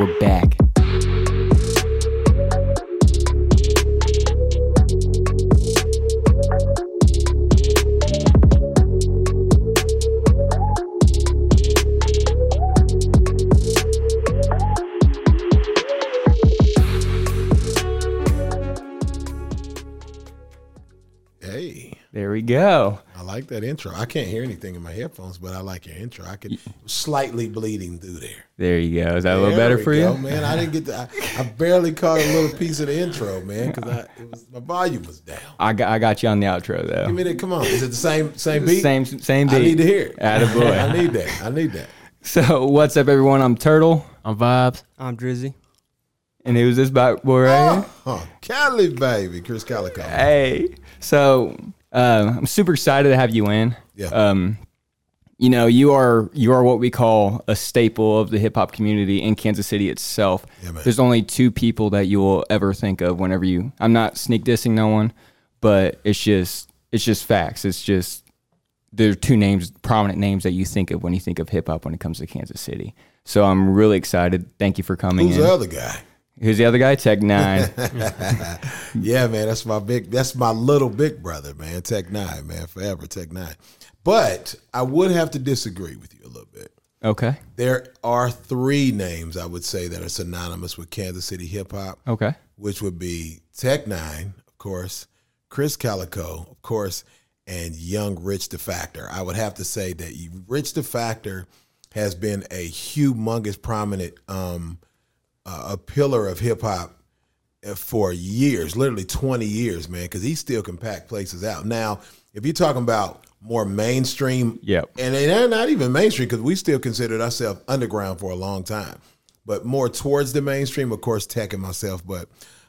We're back. Hey, There we go. I like that intro. I can't hear anything in my headphones, but I like your intro. I could slightly bleeding through there. There you go. Is that a little better we for go, you? man? I didn't get to. I, I barely caught a little piece of the intro, man, because I it was my volume was down. I got, I got you on the outro though. Give me that. Come on, is it the same same beat? Same same beat. I need to hear it. Attaboy. I need that. I need that. So what's up, everyone? I'm Turtle, I'm Vibes. I'm Drizzy. and who's this bad boy right oh, here? Huh? Cali baby, Krizz Kaliko. Hey. So uh, I'm super excited to have you in. Yeah. Um, you know, you are you are what we call a staple of the hip hop community in Kansas City itself. Yeah. There's only two people that you will ever think of whenever you. I'm not sneak dissing no one, but it's just it's just facts. It's just there are two names, prominent names that you think of when you think of hip hop when it comes to Kansas City. So I'm really excited. Thank you for coming Who's in. the other guy? Who's the other guy? Tech Nine. Yeah, man, that's my big. That's my little big brother, man. Tech N9ne, man, forever Tech N9ne. But I would have to disagree with you a little bit. okay. There are three names I would say that are synonymous with Kansas City hip hop, Okay. which would be Tech N9ne, of course, Krizz Kaliko, of course, and Young Rich the Factor. I would have to say that Rich the Factor has been a humongous, prominent, um, uh, a pillar of hip hop for years, literally 20 years, man, because he still can pack places out. Now, if you're talking about more mainstream, Yep. and they're not even mainstream because we still considered ourselves underground for a long time, but more towards the mainstream, of course, Tech and myself. But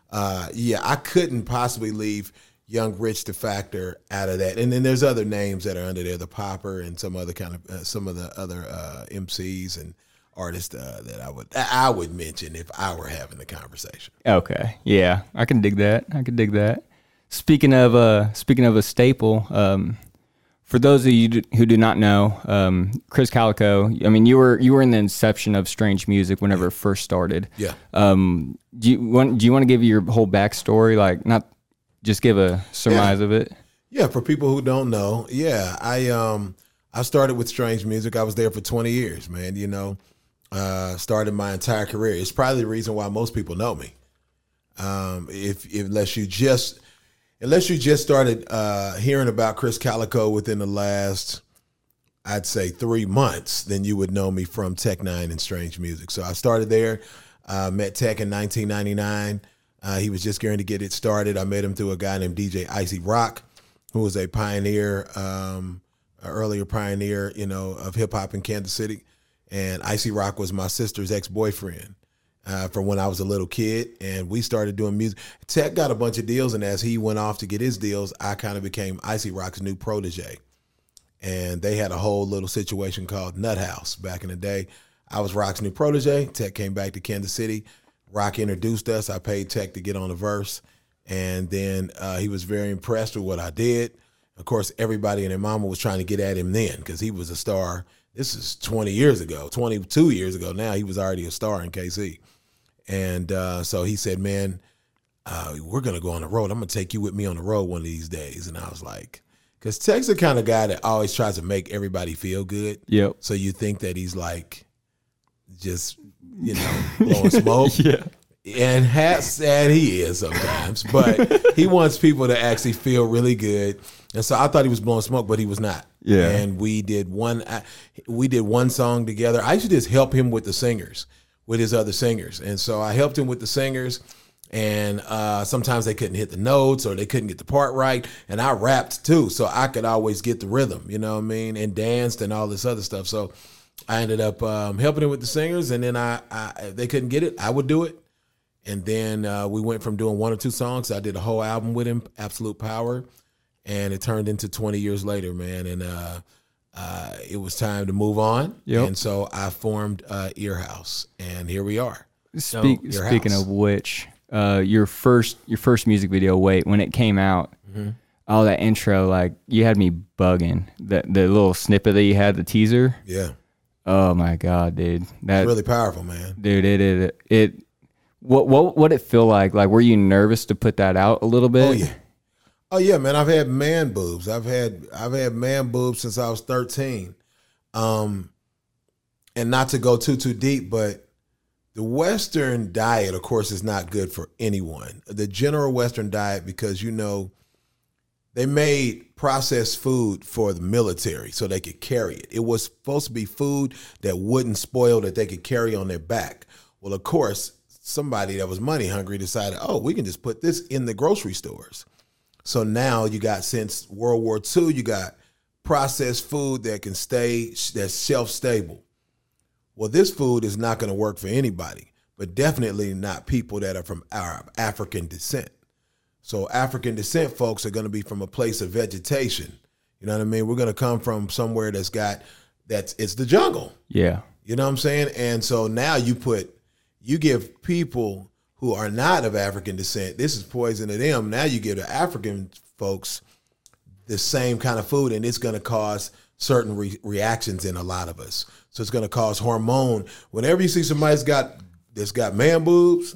uh, yeah, I couldn't possibly leave Young Rich the Factor out of that. And then there's other names that are under there, the Popper and some other kind of uh, some of the other uh, MCs and artists uh, that I would I would mention if I were having the conversation. Okay. Yeah, I can dig that. I can dig that. Speaking of uh speaking of a staple, um for those of you d- who do not know, um, Krizz Kaliko, I mean, you were you were in the inception of Strange Music whenever it first started. Yeah. Um, do you want do you want to give your whole backstory, like not just give a surmise of it? Yeah, for people who don't know, yeah, I um I started with strange music. I was there for 20 years, man, you know. Uh started my entire career. It's probably the reason why most people know me. Um if, if unless you just unless you just started uh hearing about Krizz Kaliko within the last I'd say 3 months, then you would know me from Tech N9ne and Strange Music. So I started there, uh met Tech in 1999. Uh, he was just going to get it started. I met him through a guy named DJ Icy Rock, who was a pioneer, um, earlier pioneer, you know, of hip hop in Kansas City. And Icy Rock was my sister's ex boyfriend uh, from when I was a little kid, and we started doing music. Tech got a bunch of deals, and as he went off to get his deals, I kind of became Icy Rock's new protege. And they had a whole little situation called Nut House back in the day. I was Rock's new protege. Tech came back to Kansas City. Rock introduced us. I paid Tech to get on the verse, and then uh, he was very impressed with what I did. Of course, everybody and their mama was trying to get at him then because he was a star. This is 20 years ago, 22 years ago. Now he was already a star in KC, and uh, so he said, "Man, uh, we're gonna go on the road. I'm gonna take you with me on the road one of these days." And I was like, "Cause Tech's the kind of guy that always tries to make everybody feel good." Yep. So you think that he's like, just you know, blowing smoke Yeah. and has and he is sometimes, but he wants people to actually feel really good. And so I thought he was blowing smoke, but he was not. Yeah. And we did one, we did one song together. I used to just help him with the singers, with his other singers, and so I helped him with the singers. And uh, sometimes they couldn't hit the notes or they couldn't get the part right, and I rapped too, so I could always get the rhythm. You know what I mean? And danced and all this other stuff. So I ended up um, helping him with the singers, and then I, I if they couldn't get it, I would do it. And then uh, we went from doing one or two songs. I did a whole album with him, Absolute Power, and it turned into 20 years later, man. And uh, uh, it was time to move on. Yep. And so I formed uh, Earhouse, and here we are. Speak, Your speaking of which, uh, your first your first music video, wait, when it came out, Mm-hmm. all that intro, like you had me bugging. That the little snippet that you had, the teaser. Yeah. Oh my god, dude. that's really powerful, man. dude, it it it what what what it feel like? Like were you nervous to put that out a little bit? Oh yeah. Oh yeah, man. I've had man boobs. I've had I've had man boobs since I was thirteen. Um, and not to go too too deep, but the Western diet, of course, is not good for anyone. The general Western diet, because you know, they made processed food for the military so they could carry it. It was supposed to be food that wouldn't spoil that they could carry on their back. Well, of course, somebody that was money hungry decided, oh, we can just put this in the grocery stores. So now you got since World War II, you got processed food that can stay that's shelf stable. Well, this food is not going to work for anybody, but definitely not people that are from our African descent. So African descent folks are going to be from a place of vegetation. You know what I mean? We're going to come from somewhere that's got that's it's the jungle. Yeah. You know what I'm saying? And so now you put you give people who are not of African descent, this is poison to them. Now you give the African folks the same kind of food, and it's going to cause certain re- reactions in a lot of us. So it's going to cause hormone. Whenever you see somebody's got that's got man boobs,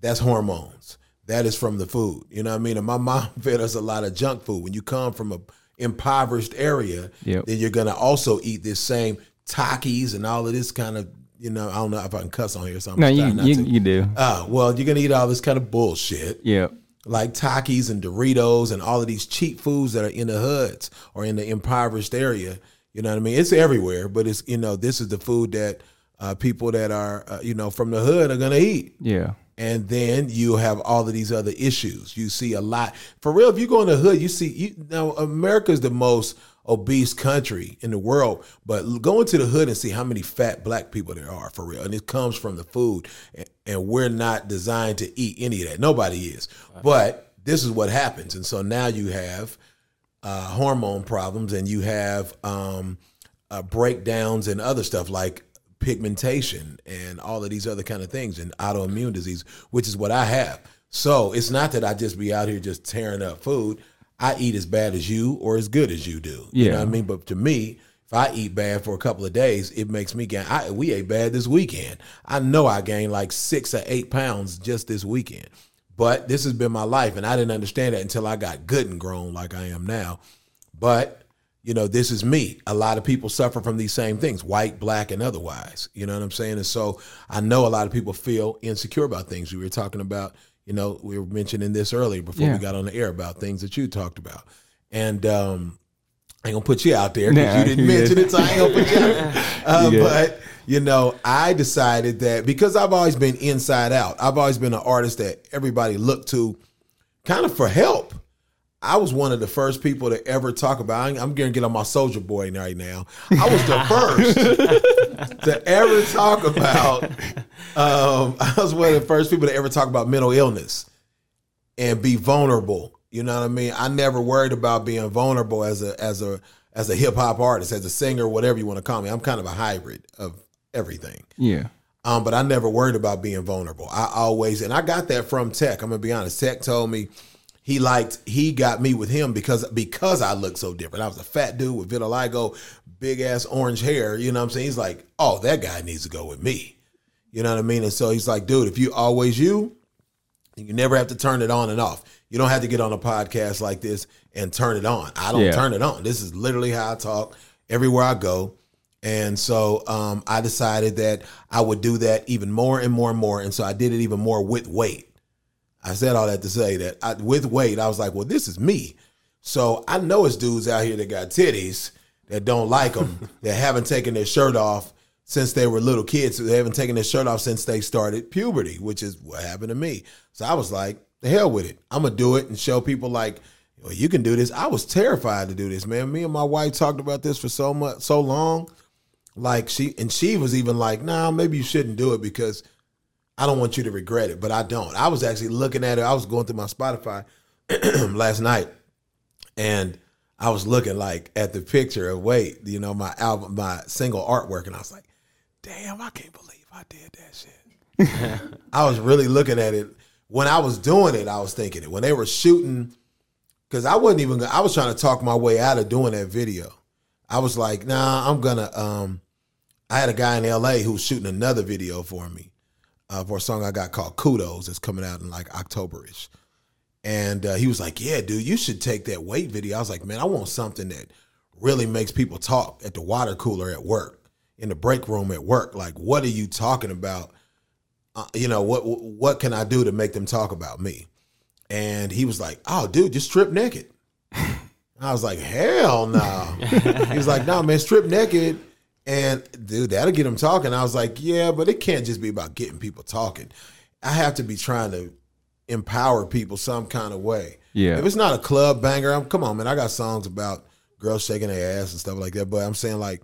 that's hormones. That is from the food. You know what I mean? And my mom fed us a lot of junk food. When you come from a impoverished area, Yep. then you're going to also eat this same Takis and all of this kind of. You know, I don't know if I can cuss on here, so I'm No, you you, you do. Uh, well, you're gonna eat all this kind of bullshit Yeah. like Takis and Doritos and all of these cheap foods that are in the hoods or in the impoverished area. You know what I mean? It's everywhere, but it's you know this is the food that uh, people that are uh, you know from the hood are gonna eat. Yeah. And then you have all of these other issues. You see a lot for real. If you go in the hood, you see you now America is the most obese country in the world, but go into the hood and see how many fat black people there are for real. And it comes from the food, and, and we're not designed to eat any of that. Nobody is. But this is what happens, and so now you have uh, hormone problems, and you have um, uh, breakdowns and other stuff like pigmentation and all of these other kind of things and autoimmune disease, which is what I have. So it's not that I just be out here just tearing up food. I eat as bad as you or as good as you do. You know Yeah. what I mean? But to me, if I eat bad for a couple of days, it makes me gain. I, we ate bad this weekend. I know I gained like six or eight pounds just this weekend. But this has been my life, and I didn't understand that until I got good and grown like I am now. But you know, this is me. A lot of people suffer from these same things, white, black, and otherwise. You know what I'm saying? And so I know a lot of people feel insecure about things. We were talking about, you know, we were mentioning this earlier before Yeah. we got on the air about things that you talked about. And um I ain't gonna put you out there because Nah, you didn't mention good. it, so I ain't gonna put you out. Uh, You but you know, I decided that because I've always been inside out, I've always been an artist that everybody looked to kind of for help. I was one of the first people to ever talk about. I'm going to get on my Soulja Boy right now. I was the first to ever talk about. Um, I was one of the first people to ever talk about mental illness and be vulnerable. You know what I mean? I never worried about being vulnerable as a as a as a hip hop artist, as a singer, whatever you want to call me. I'm kind of a hybrid of everything. Yeah. Um, but I never worried about being vulnerable. I always, and I got that from Tech. I'm gonna be honest. Tech told me he liked, he got me with him because because I look so different. I was a fat dude with vitiligo, big ass orange hair. You know what I'm saying? He's like, oh, that guy needs to go with me. You know what I mean? And so he's like, dude, if you always you, you never have to turn it on and off. You don't have to get on a podcast like this and turn it on. I don't Yeah. turn it on. This is literally how I talk everywhere I go. And so um, I decided that I would do that even more and more and more. And so I did it even more with weight. I said all that to say that I, with weight, I was like, well, this is me. So I know it's dudes out here that got titties that don't like them, that haven't taken their shirt off since they were little kids. They haven't taken their shirt off since they started puberty, which is what happened to me. So I was like, the hell with it. I'm gonna do it and show people like, well, you can do this. I was terrified to do this, man. Me and my wife talked about this for so much, so long. Like she and she was even like, nah, maybe you shouldn't do it because I don't want you to regret it, but I don't. I was actually looking at it. I was going through my Spotify last night, and I was looking like at the picture of wait, you know, my album, my single artwork, and I was like, damn, I can't believe I did that shit. I was really looking at it when I was doing it. I was thinking it when they were shooting, because I wasn't even. I was trying to talk my way out of doing that video. I was like, nah, I'm gonna. um I had a guy in L.A. who was shooting another video for me uh, for a song I got called Kudos. It's coming out in like Octoberish. And uh, he was like, "Yeah, dude, you should take that weight video." I was like, "Man, I want something that really makes people talk at the water cooler at work, in the break room at work. Like, what are you talking about? Uh, you know, what what can I do to make them talk about me?" And he was like, "Oh, dude, just strip naked." I was like, "Hell no!" he was like, "No, man, strip naked." And dude, that'll get them talking. I was like, yeah, but it can't just be about getting people talking. I have to be trying to empower people some kind of way. Yeah. If it's not a club banger, I'm come on, man. I got songs about girls shaking their ass and stuff like that. But I'm saying like,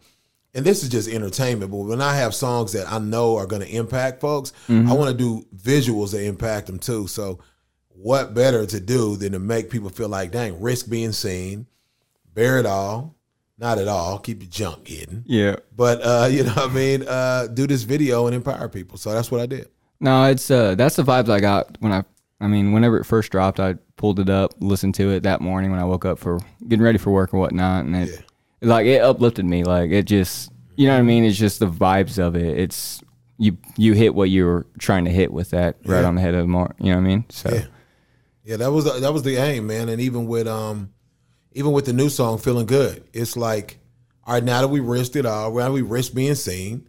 and this is just entertainment. But when I have songs that I know are going to impact folks, I mm-hmm. want to do visuals that impact them too. So, what better to do than to make people feel like, dang, risk being seen, bear it all, not at all, keep your junk hidden. Yeah. But uh, you know what I mean? Uh, do this video and empower people. So that's what I did. No, it's uh that's the vibes I got when I I mean, whenever it first dropped, I pulled it up, listened to it that morning when I woke up for getting ready for work and whatnot, and it like it uplifted me. Like it just you know what I mean? It's just the vibes of it. It's you you hit what you were trying to hit with that right Yeah. on the head of the mark. You know what I mean? So Yeah. Yeah, that was that was the aim, man. And even with um even with the new song feeling good, it's like, all right, now that we risked it all, now we risk being seen,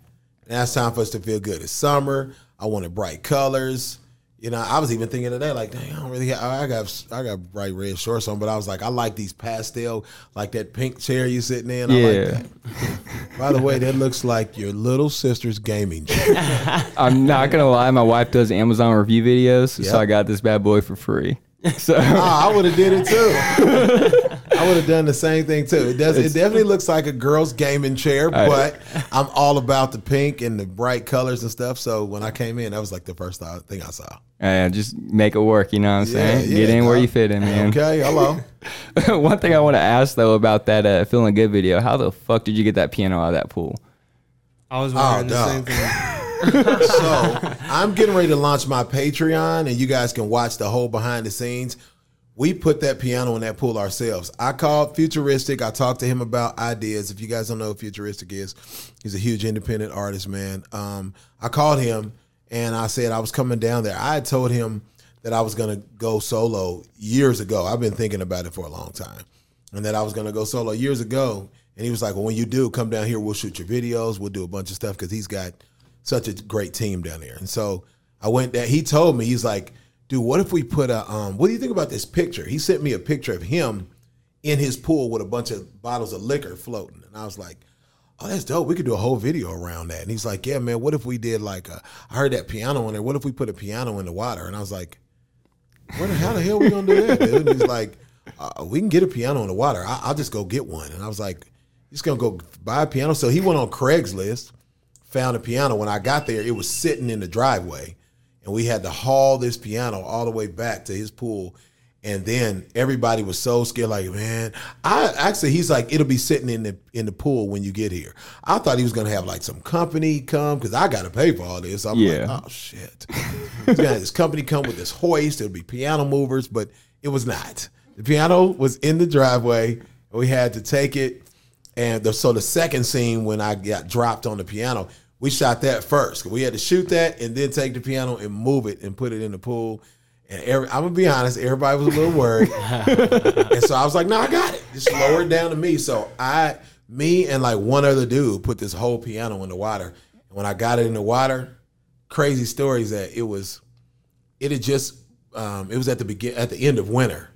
now it's time for us to feel good. It's summer. I wanted bright colors. You know, I was even thinking today, like, dang, I don't really have, I got I got bright red shorts on, but I was like, I like these pastel, like that pink chair you're sitting in. I Yeah. like that. By the way, that looks like your little sister's gaming chair. I'm not gonna lie, my wife does Amazon review videos, Yep. so I got this bad boy for free. So Oh, I would have did it too. I would have done the same thing too. It does. It definitely looks like a girl's gaming chair, but I'm all about the pink and the bright colors and stuff. So when I came in, that was like the first thing I saw. uh, just make it work. You know what I'm saying? Get in where you fit in, man. Okay, hello. One thing I want to ask though about that uh, feeling good video, how the fuck did you get that piano out of that pool? I was Oh, wondering the dog. same thing. so I'm getting ready to launch my Patreon, and you guys can watch the whole behind the scenes. We put that piano in that pool ourselves. I called Futuristic. I talked to him about ideas. If you guys don't know who Futuristic is, he's a huge independent artist, man. Um, I called him and I said I was coming down there. I had told him that I was going to go solo years ago. I've been thinking about it for a long time, and that I was going to go solo years ago. And he was like, "Well, when you do, come down here. We'll shoot your videos. We'll do a bunch of stuff because he's got such a great team down there." And so I went there. He told me he's like, "Dude, what if we put a? Um, what do you think about this picture?" He sent me a picture of him in his pool with a bunch of bottles of liquor floating, and I was like. Oh, that's dope. We could do a whole video around that. And he's like, Yeah, man, what if we did like a, I heard that piano in there. What if we put a piano in the water? And I was like, Where the how the hell are we gonna do that, dude? And he's like, uh, we can get a piano in the water. I, I'll just go get one. And I was like, he's gonna go buy a piano. So he went on Craigslist, found a piano. When I got there, it was sitting in the driveway, and we had to haul this piano all the way back to his pool. And then everybody was so scared, like, man, I actually he's like, it'll be sitting in the in the pool when you get here. I thought he was gonna have like some company come because I gotta pay for all this. I'm Yeah. like, oh shit. He's gonna have this company come with this hoist, it'll be piano movers, but it was not. The piano was in the driveway, and we had to take it. And the, so the second scene when I got dropped on the piano, we shot that first. We had to shoot that and then take the piano and move it and put it in the pool. And every, I'm gonna be honest, everybody was a little worried, and so I was like, "No, I got it. Just lower it down to me." So I, me, and like one other dude put this whole piano in the water. And when I got it in the water, crazy stories that it was, it had just, um, it was at the begin at the end of winter.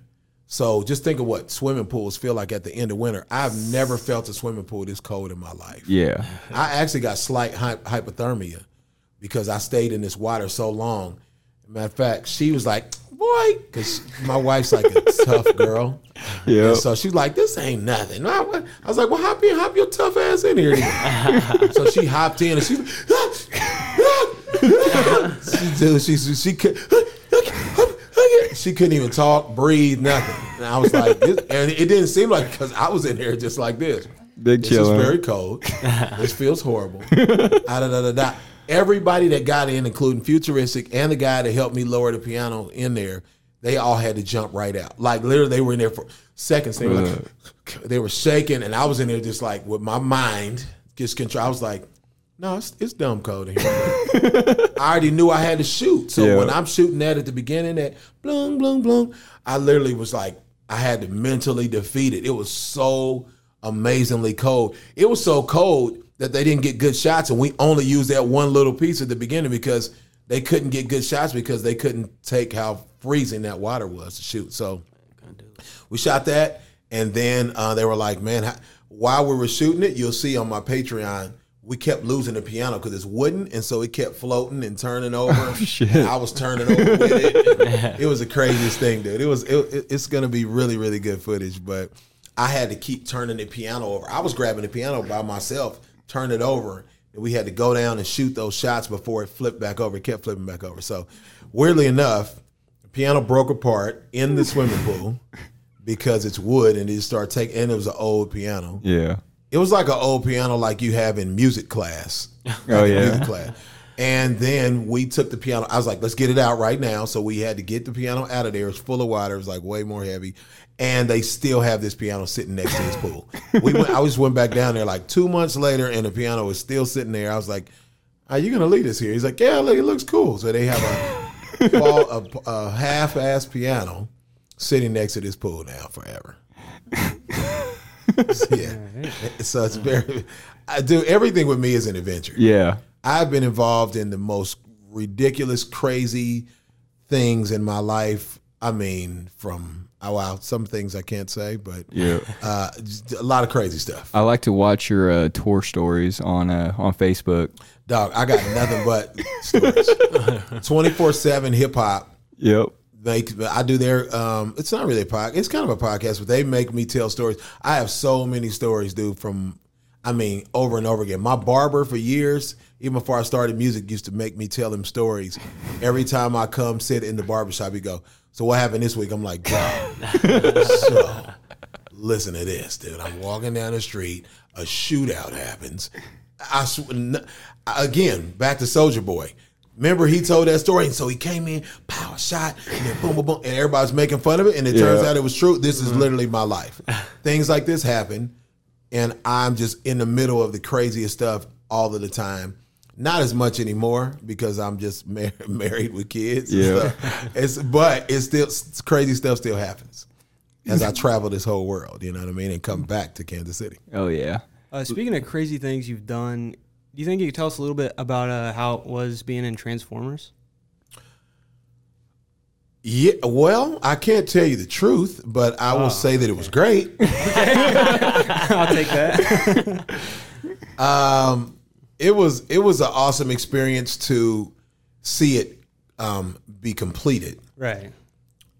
So just think of what swimming pools feel like at the end of winter. I've never felt a swimming pool this cold in my life. Yeah. I actually got slight hy- hypothermia because I stayed in this water so long. Matter of fact, she was like, "Boy," because my wife's like a tough girl. Yeah. So she's like, "This ain't nothing." I I was like, "Well, hop in, hop your tough ass in here." so she hopped in and she, she, dude, she, she, she She couldn't even talk, breathe, nothing. And I was like, this, and it didn't seem like because I was in there just like this. Big This is very cold. this feels horrible. Ah, da, da, da, da. Everybody that got in, including Futuristic and the guy that helped me lower the piano in there, they all had to jump right out. Like literally, they were in there for seconds. They were, like, they were shaking, and I was in there just like with my mind just control. I was like, No, it's, it's dumb in here. I already knew I had to shoot. So Yeah. when I'm shooting that at the beginning, that bloom, bloom, bloom, I literally was like, I had to mentally defeat it. It was so amazingly cold. It was so cold that they didn't get good shots, and we only used that one little piece at the beginning because they couldn't get good shots because they couldn't take how freezing that water was to shoot. So we shot that, and then uh, they were like, "Man, how, while we were shooting it, you'll see on my Patreon." We kept losing the piano because it's wooden, and so it kept floating and turning over. Oh, shit. I was turning over with it. It was the craziest thing, dude. It was. It, it- it's gonna be really, really good footage, but I had to keep turning the piano over. I was grabbing the piano by myself, turn it over, and we had to go down and shoot those shots before it flipped back over. It kept flipping back over. So, weirdly enough, the piano broke apart in the swimming pool because it's wood, and it started taking. And it was an old piano. Yeah. It was like an old piano like you have in music class. Oh, Like yeah. music class. And then we took the piano. I was like, let's get it out right now. So we had to get the piano out of there. It was full of water. It was like way more heavy. And they still have this piano sitting next to this pool. We went. I just went back down there like two months later, and the piano was still sitting there. I was like, "Are you gonna leave this here?" He's like, "Yeah, look, it looks cool." So they have a, fall, a, a half-ass piano sitting next to this pool now forever. yeah. So it's very. I do everything with me is an adventure. Yeah. I've been involved in the most ridiculous, crazy things in my life. I mean, from oh wow, some things I can't say, but Yeah. uh, a lot of crazy stuff. I like to watch your uh, tour stories on uh, on Facebook. Dog, I got nothing but stories. Twenty four seven hip hop. Yep. Make I do their. Um, it's not really a podcast. It's kind of a podcast, but they make me tell stories. I have so many stories, dude. From I mean, over and over again. My barber for years, even before I started music, used to make me tell him stories. Every time I come sit in the barbershop, he go, "So what happened this week?" I'm like, "Bro, so listen to this, dude. I'm walking down the street, a shootout happens. I sw- again back to Soulja Boy. Remember he told that story, and so he came in, power shot, and then boom, boom, boom, and everybody's making fun of it, and it turns out it was true. This is literally my life. Things like this happen, and I'm just in the middle of the craziest stuff all of the time. Not as much anymore because I'm just mar- married with kids. and Yeah. stuff. It's but it's still it's crazy stuff still happens as I travel this whole world. You know what I mean, and come back to Kansas City. Oh yeah. Uh, speaking of crazy things you've done, do you think you could tell us a little bit about uh, how it was being in Transformers? Yeah, well, I can't tell you the truth, but I will say that it was great. I'll take that. Um, it was it was an awesome experience to see it um, be completed. right.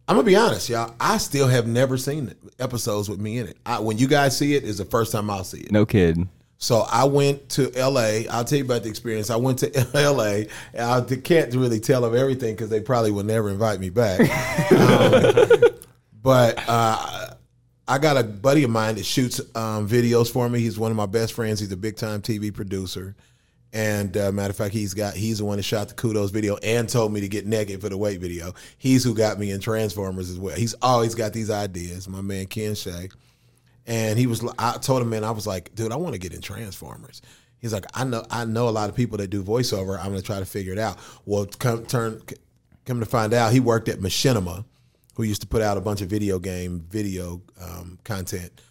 I'm gonna be honest, y'all. I still have never seen episodes with me in it. I, when you guys see it, is the first time I'll see it. No kidding. So I went to LA. I'll tell you about the experience. I went to LA. And I can't really tell of everything because they probably will never invite me back. Um, but uh, I got a buddy of mine that shoots um, videos for me. He's one of my best friends. He's a big time TV producer. And uh, matter of fact, he's got he's the one that shot the kudos video and told me to get naked for the weight video. He's who got me in Transformers as well. He's always got these ideas. My man Ken Shay. And he was, I told him, man, I was like, dude, I want to get in Transformers. He's like, I know, I know a lot of people that do voiceover. I'm gonna try to figure it out. Well, come turn, come to find out, he worked at Machinima, who used to put out a bunch of video game video um, content.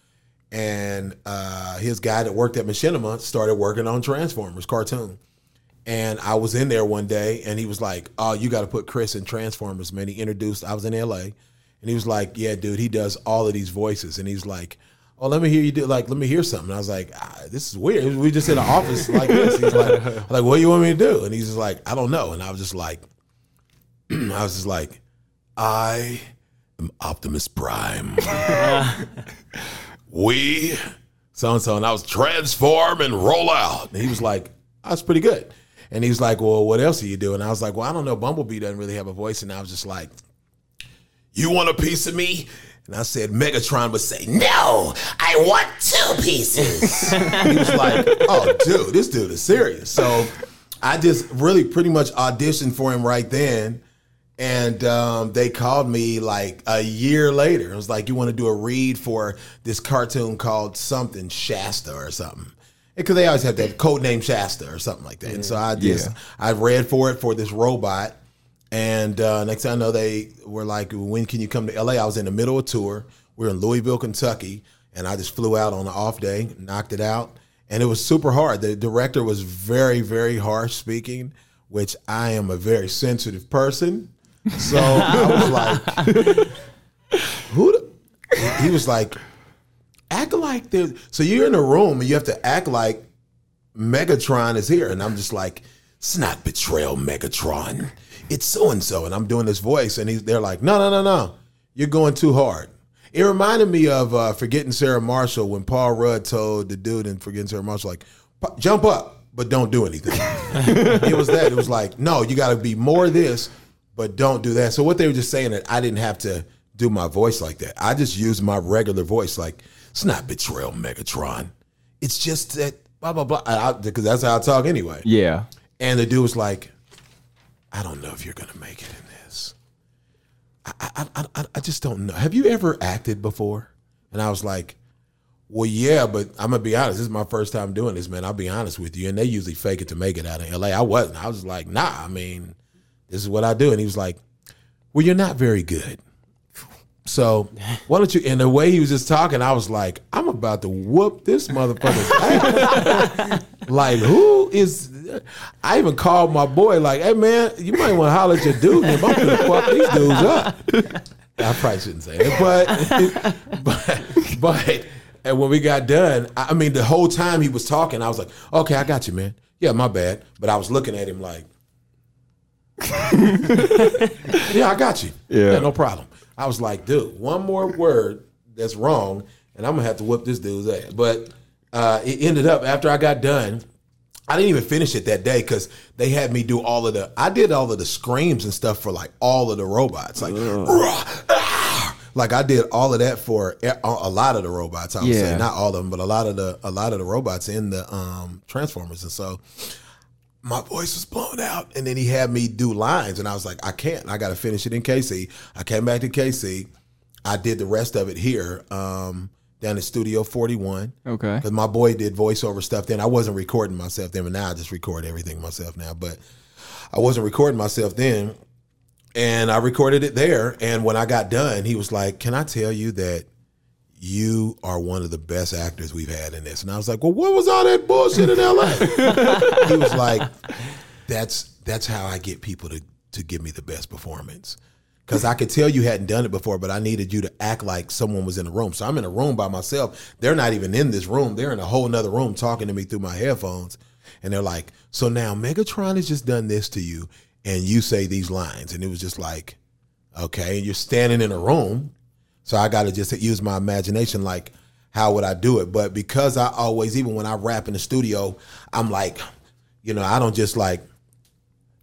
And uh, his guy that worked at Machinima started working on Transformers cartoon. And I was in there one day, and he was like, "Oh, you got to put Krizz in Transformers, man." He introduced. I was in L.A. and he was like, "Yeah, dude, he does all of these voices." And he's like, "Oh, let me hear you do. Like, let me hear something." And I was like, ah, "This is weird. We just in an office like this." He's like, "Like, what do you want me to do?" And he's just like, "I don't know." And I was just like, I was just like, "I am Optimus Prime. we so and so." And I was transform and roll out. And he was like, "That's pretty good." And he was like, "Well, what else are you doing?" And I was like, "Well, I don't know. Bumblebee doesn't really have a voice." And I was just like, "You want a piece of me?" And I said, Megatron would say, "No, I want two pieces." he was like, "Oh, dude, this dude is serious." So I just really pretty much auditioned for him right then. And um, they called me like a year later. It was like, you want to do a read for this cartoon called something Shasta or something. because they always have that code name Shasta or something like that. And so I just Yeah. I read for it for this robot, and uh, next thing I know, they were like, "When can you come to LA?" I was in the middle of a tour. We were in Louisville, Kentucky, and I just flew out on an off day, knocked it out, and it was super hard. The director was very, very harsh speaking, which I am a very sensitive person, so I was like, "Who?" The? He was like, "Act like there." So you're in a room and you have to act like Megatron is here, and I'm just like, it's not betrayal, Megatron. It's so and so, and I'm doing this voice, and he's they're like, no, no, no, no, you're going too hard. It reminded me of uh, Forgetting Sarah Marshall when Paul Rudd told the dude in Forgetting Sarah Marshall, like, jump up, but don't do anything. it was that. It was like, no, you got to be more this, but don't do that. So what they were just saying that I didn't have to do my voice like that. I just used my regular voice. Like, it's not betrayal, Megatron. It's just that blah blah blah. Because that's how I talk anyway. Yeah. And the dude was like, I don't know if you're gonna make it in this. I I, I, I, I just don't know. Have you ever acted before? And I was like, Well, yeah, but I'm gonna be honest. This is my first time doing this, man. I'll be honest with you. And they usually fake it to make it out of LA. I wasn't. I was like, Nah. I mean, this is what I do. And he was like, Well, you're not very good. So why don't you? And the way he was just talking, I was like, I'm about to whoop this motherfucker. like, who is? I even called my boy, like, hey man, you might want to holler at your dude. Man, I'm gonna fuck these dudes up. I probably shouldn't say it, but but but. And when we got done, I mean, the whole time he was talking, I was like, "Okay, I got you, man. Yeah, my bad." But I was looking at him like, "Yeah, I got you. Yeah. no problem." I was like, "Dude, one more word that's wrong, and I'm gonna have to whip this dude's ass." But uh, it ended up after I got done. I didn't even finish it that day because they had me do all of the. I did all of the screams and stuff for like all of the robots, like, "Rah, ah." like I did all of that for a a lot of the robots. I would say not all of them, but a lot of the a lot of the robots in the um, Transformers, and so my voice was blown out. And then he had me do lines, and I was like, I can't. I got to finish it in KC. I came back to KC. I did the rest of it here um, down at Studio 41. Okay. Because my boy did voiceover stuff then. I wasn't recording myself then, but now I just record everything myself now. But I wasn't recording myself then. And I recorded it there. And when I got done, he was like, Can I tell you that you are one of the best actors we've had in this? And I was like, Well, what was all that bullshit in LA? he was like, That's that's how I get people to to give me the best performance. Cause I could tell you hadn't done it before, but I needed you to act like someone was in the room. So I'm in a room by myself. They're not even in this room. They're in a whole nother room talking to me through my headphones. And they're like, so now Megatron has just done this to you, and you say these lines. And it was just like, okay, and you're standing in a room. So I got to just use my imagination like, how would I do it? But because I always, even when I rap in the studio, I'm like, you know, I don't just like,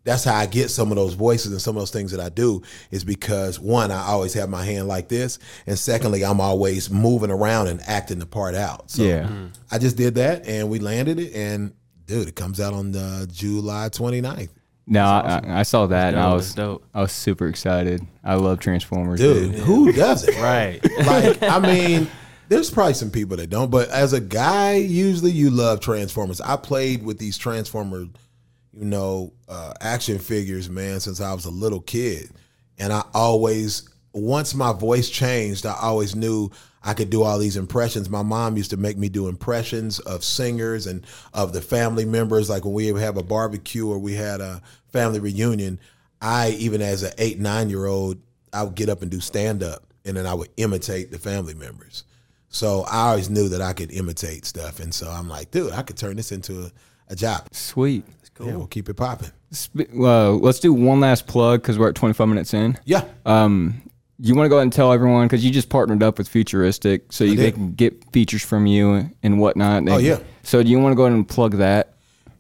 that's how I get some of those voices and some of those things that I do is because one, I always have my hand like this, and secondly, I'm always moving around and acting the part out. So Yeah. I just did that, and we landed it, and dude, it comes out on uh, July 29th. No, I, I saw that and I was dope. I was super excited. I love Transformers, Dude, dude. who doesn't? Right. like I mean, there's probably some people that don't, but as a guy, usually you love Transformers. I played with these Transformer, you know, uh, action figures, man, since I was a little kid, and I always, once my voice changed, I always knew I could do all these impressions. My mom used to make me do impressions of singers and of the family members. Like when we would have a barbecue or we had a family reunion, I even as an eight nine year old, I would get up and do stand up, and then I would imitate the family members. So I always knew that I could imitate stuff, and so I'm like, dude, I could turn this into a, a job. Sweet. Yeah, we'll keep it popping. Sp- Uh, let's do one last plug because we're at 25 minutes in. Yeah, Um, you want to go ahead and tell everyone because you just partnered up with Futuristic, so you, they can get features from you and whatnot. They- Oh, yeah. So do you want to go ahead and plug that?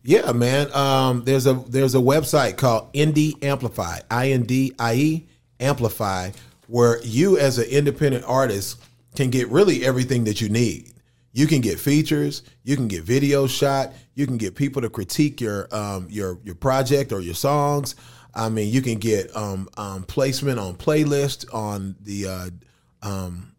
yeah, man. Um, there's a there's a website called Indie Amplify, I N D I E Amplify, where you as an independent artist can get really everything that you need. You can get features, you can get videos shot, you can get people to critique your um, your your project or your songs. I mean, you can get um, um, placement on playlist on the uh, um,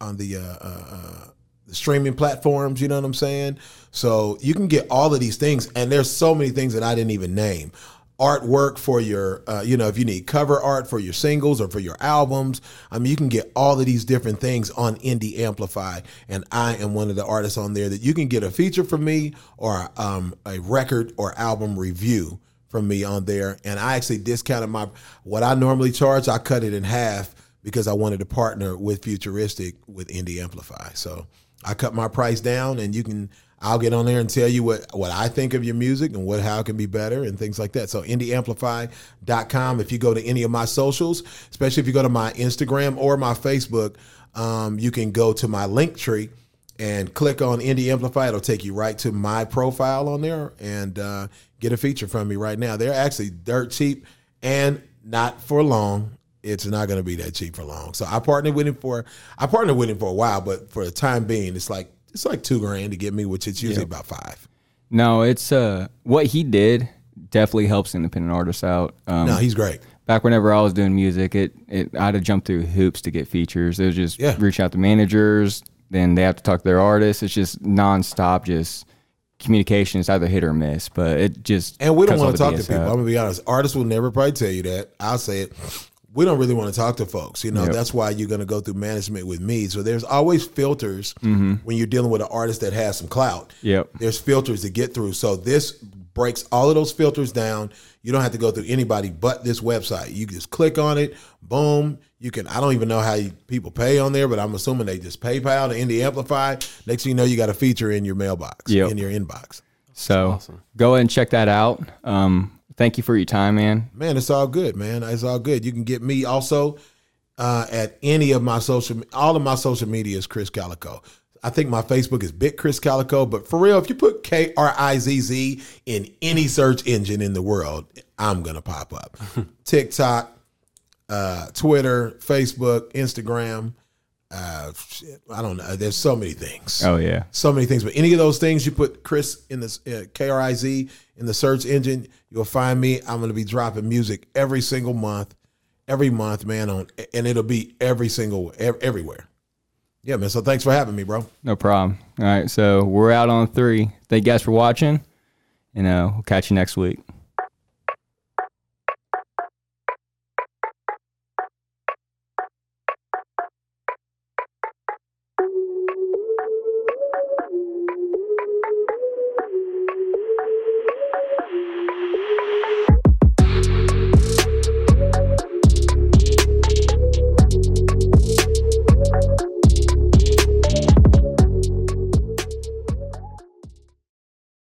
on the uh, uh, uh, the streaming platforms. You know what I'm saying? So you can get all of these things, and there's so many things that I didn't even name. Artwork for your, uh, you know, if you need cover art for your singles or for your albums, I mean, you can get all of these different things on Indie Amplify, and I am one of the artists on there that you can get a feature from me or um, a record or album review from me on there. And I actually discounted my what I normally charge. I cut it in half because I wanted to partner with Futuristic with Indie Amplify. So I cut my price down, and you can. I'll get on there and tell you what, what I think of your music and what how it can be better and things like that. So indieamplify.com. If you go to any of my socials, especially if you go to my Instagram or my Facebook, um, you can go to my link tree and click on Indie Amplify. It'll take you right to my profile on there and uh, get a feature from me right now. They're actually dirt cheap and not for long. It's not going to be that cheap for long. So I partnered with him for I partnered with him for a while, but for the time being, it's like it's like two grand to get me, which it's usually about five. No, it's uh what he did definitely helps independent artists out. Um, No, he's great. back whenever I was doing music, it, it I had to jump through hoops to get features. It was just Yeah. reach out to managers, then they have to talk to their artists. It's just nonstop, just communication. It's either hit or miss, but it just And we don't want to talk to people. out. I'm gonna be honest. Artists will never probably tell you that. I'll say it. We don't really want to talk to folks. You know, Yep. that's why you're gonna go through management with me. So there's always filters when you're dealing with an artist that has some clout. Mm-hmm. Yep. There's filters to get through. So this breaks all of those filters down. You don't have to go through anybody but this website. You just click on it, boom. You can. I don't even know how you, people pay on there, but I'm assuming they just PayPal to Indie Amplify. Next thing you know, you got a feature in your mailbox, Yep. in your inbox. So go ahead and check that out. Um, thank you for your time, man. Man, it's all good, man. It's all good. You can get me also uh, at any of my social, all of my social media is Krizz Kaliko. I think my Facebook is Big Krizz Kaliko, but for real, if you put K R I Z Z in any search engine in the world, I'm gonna pop up. TikTok, uh, Twitter, Facebook, Instagram. Uh, shit, I don't know. There's so many things Oh yeah, so many things. But any of those things, you put Krizz in the uh, K R I Z in the search engine, you'll find me. I'm going to be dropping music every single month, every month, man. On and it'll be every single ev- everywhere. Yeah, man. So thanks for having me, bro. no problem. All right, so we're out on three. Thank you guys for watching, and uh, we'll catch you next week.